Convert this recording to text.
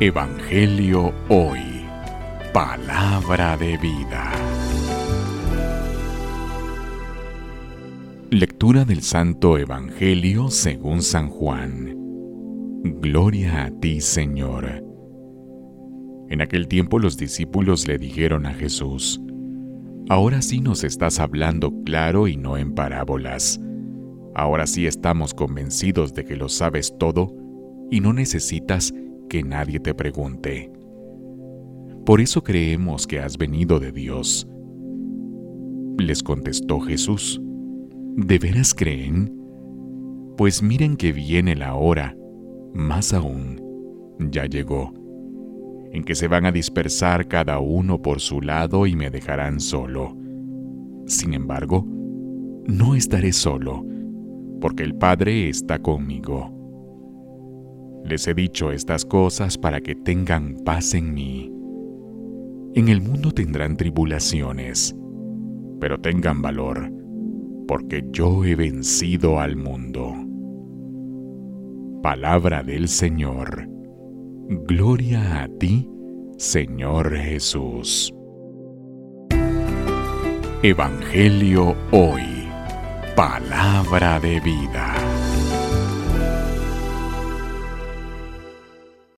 Evangelio Hoy. Palabra de vida. Lectura del Santo Evangelio según San Juan. Gloria a ti, Señor. En aquel tiempo los discípulos le dijeron a Jesús, Ahora sí nos estás hablando claro y no en parábolas. Ahora sí estamos convencidos de que lo sabes todo y no necesitas que nadie te pregunte. Por eso creemos que has venido de Dios. Les contestó Jesús, ¿de veras creen? Pues miren que viene la hora, más aún, ya llegó, en que se van a dispersar cada uno por su lado y me dejarán solo. Sin embargo, no estaré solo, porque el Padre está conmigo. Les he dicho estas cosas para que tengan paz en mí. En el mundo tendrán tribulaciones, pero tengan valor, porque yo he vencido al mundo. Palabra del Señor. Gloria a ti, Señor Jesús. Evangelio hoy. Palabra de vida.